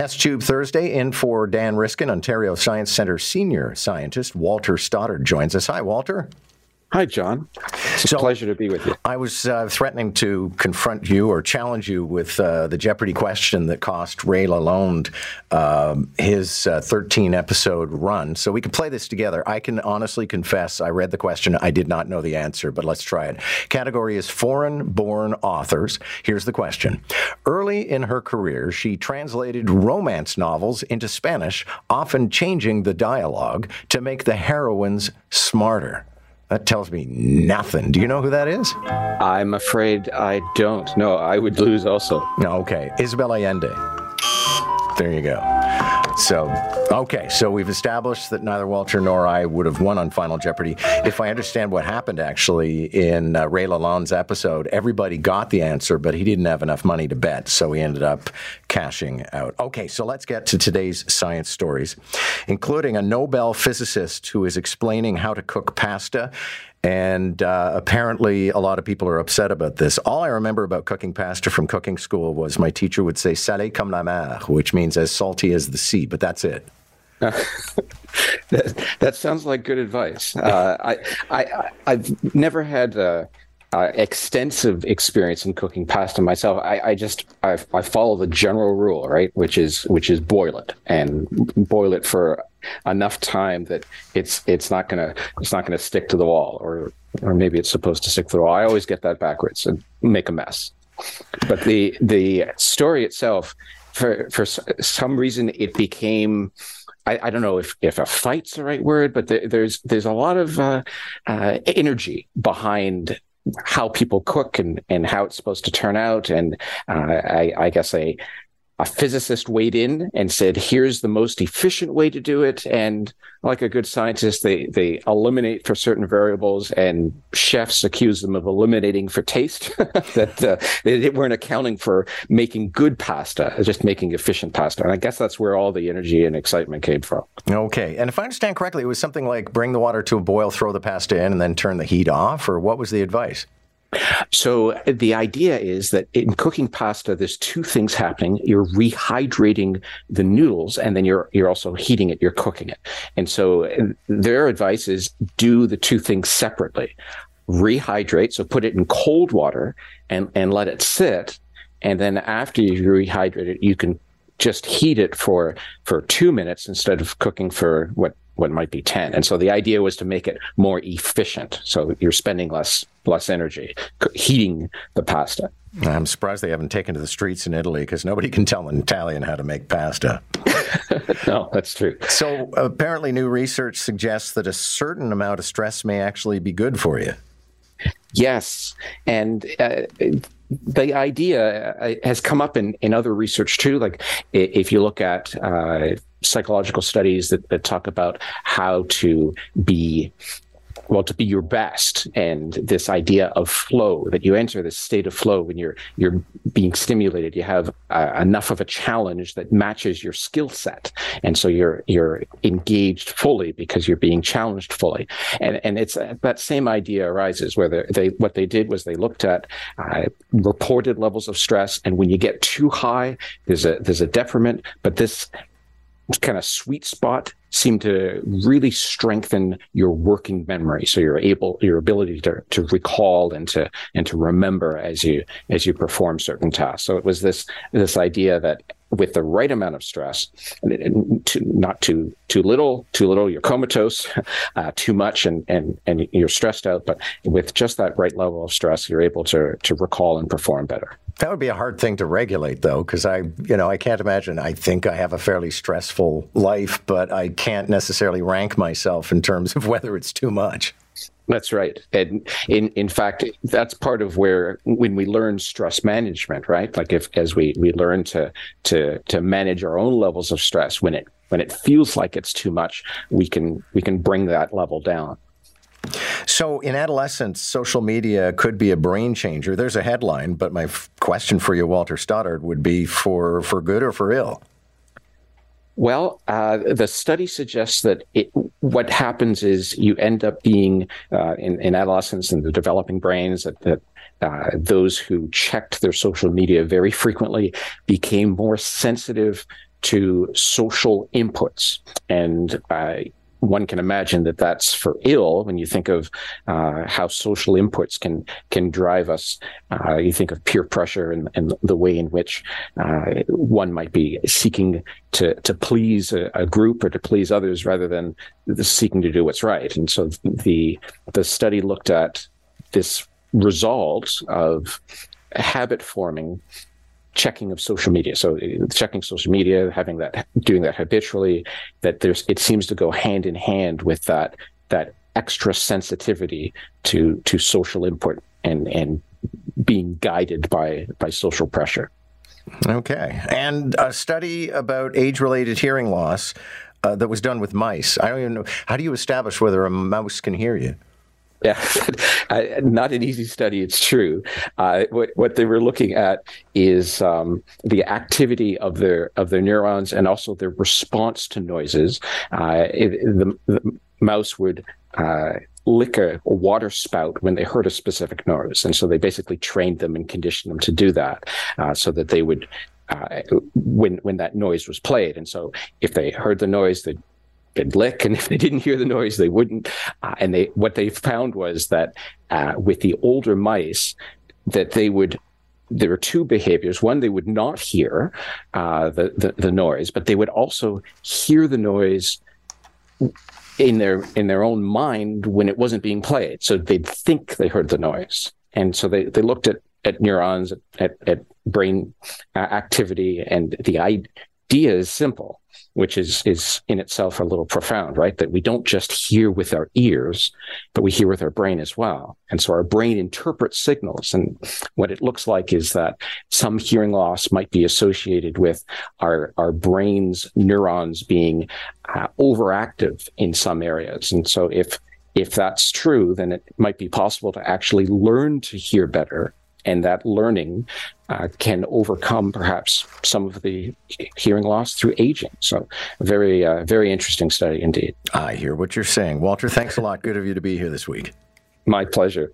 Test Tube Thursday in for Dan Riskin, Ontario Science Centre senior scientist. Walter Stoddard joins us. Hi, Walter. Hi, John. It's a so, pleasure to be with you. I was uh, threatening to confront you or challenge you with uh, the Jeopardy question that cost Ray Lalonde uh, his 13 episode run. So we can play this together. I can honestly confess I read the question. I did not know the answer, but let's try it. Category is foreign born authors. Here's the question Early in her career, she translated romance novels into Spanish, often changing the dialogue to make the heroines smarter. That tells me nothing. Do you know who that is? I'm afraid I don't. No, I would lose also. No, okay. Isabel Allende. There you go. So, okay, so we've established that neither Walter nor I would have won on Final Jeopardy. If I understand what happened actually in uh, Ray Lalonde's episode, everybody got the answer, but he didn't have enough money to bet, so he ended up cashing out. Okay, so let's get to today's science stories, including a Nobel physicist who is explaining how to cook pasta and uh, apparently, a lot of people are upset about this. All I remember about cooking pasta from cooking school was my teacher would say "salé comme la mer," which means as salty as the sea. But that's it. that, that, sounds like good advice. Uh, I, I, I've never had. Uh, uh, extensive experience in cooking pasta myself. I, I just I, I, follow the general rule, right, which is which is boil it and boil it for enough time that it's it's not gonna it's not gonna stick to the wall, or or maybe it's supposed to stick to the wall. I always get that backwards and make a mess. But the the story itself, for for some reason, it became I, I, don't know if, if a fight's the right word, but there's there's a lot of uh, uh, energy behind how people cook and, and how it's supposed to turn out. And uh, I, I, guess a, a physicist weighed in and said, here's the most efficient way to do it. And like a good scientist, they, they eliminate for certain variables, and chefs accuse them of eliminating for taste, that uh, they weren't accounting for making good pasta, just making efficient pasta. And I guess that's where all the energy and excitement came from. Okay. And if I understand correctly, it was something like bring the water to a boil, throw the pasta in, and then turn the heat off, or what was the advice? So the idea is that in cooking pasta, there's two things happening. You're rehydrating the noodles, and then you're you're also heating it. You're cooking it. And so their advice is do the two things separately. Rehydrate, so put it in cold water and and let it sit. And then after you rehydrate it, you can just heat it for for two minutes instead of cooking for what what might be 10 and so the idea was to make it more efficient so you're spending less less energy heating the pasta. I'm surprised they haven't taken to the streets in italy because nobody can tell an italian how to make pasta. No that's true. So apparently new research suggests that a certain amount of stress may actually be good for you. Yes and uh, the idea uh, has come up in, in other research too. Like if you look at uh, psychological studies that, that talk about how to be well to be your best. And this idea of flow that you enter this state of flow when you're you're being stimulated you have uh, enough of a challenge that matches your skill set. And so you're you're engaged fully because you're being challenged fully. And and it's uh, that same idea arises where they, what they did was they looked at uh, reported levels of stress. And when you get too high there's a there's a detriment. But this kind of sweet spot seem to really strengthen your working memory so you're able your ability to, to recall and to and to remember as you as you perform certain tasks so it was this this idea that with the right amount of stress, not too too little, too little, you're comatose, uh, too much, and and and you're stressed out. But with just that right level of stress, you're able to to recall and perform better. That would be a hard thing to regulate, though, because I, you know, I can't imagine. I think I have a fairly stressful life, but I can't necessarily rank myself in terms of whether it's too much. That's right. And in in fact, that's part of where when we learn stress management, right? Like if as we we learn to to to manage our own levels of stress when it when it feels like it's too much, we can we can bring that level down. So, in adolescence, social media could be a brain changer. There's a headline, but my f- question for you, Walter Stoddard, would be for for good or for ill. Well, uh, the study suggests that it, what happens is you end up being uh, in, in, adolescence and the developing brains that, that uh, those who checked their social media very frequently became more sensitive to social inputs. And uh, one can imagine that that's for ill when you think of uh, how social inputs can can drive us. Uh, you think of peer pressure and, and the way in which uh, one might be seeking to to please a, a, group or to please others rather than seeking to do what's right. And so the the study looked at this result of habit forming checking of social media. So uh, checking social media, having that, doing that habitually, that there's, it seems to go hand in hand with that, that extra sensitivity to, to social input and, and being guided by, by social pressure. Okay. And a study about age related hearing loss uh, that was done with mice. I don't even know. How do you establish whether a mouse can hear you? Yeah, not an easy study. It's true. Uh, what what they were looking at is um, the activity of their of their neurons and also their response to noises. Uh, it, the, the, mouse would uh, lick a, water spout when they heard a specific noise, and so they basically trained them and conditioned them to do that, uh, so that they would uh, when when that noise was played. And so if they heard the noise, they'd could lick, and if they didn't hear the noise, they wouldn't. Uh, and they what they found was that uh, with the older mice, that they would there were two behaviors. One, they would not hear uh, the, the, the noise, but they would also hear the noise in their in their own mind when it wasn't being played. So they'd think they heard the noise, and so they they looked at at neurons, at, at brain uh, activity, and the idea is simple which is is in itself a little profound, right? That we don't just hear with our ears, but we hear with our brain as well. And so our brain interprets signals. And what it looks like is that some hearing loss might be associated with our our brain's neurons being uh, overactive in some areas. And so if if that's true, then it might be possible to actually learn to hear better and that learning uh, can overcome perhaps some of the hearing loss through aging. So, very, uh, very interesting study indeed. I hear what you're saying. Walter, thanks a lot. Good of you to be here this week. My pleasure.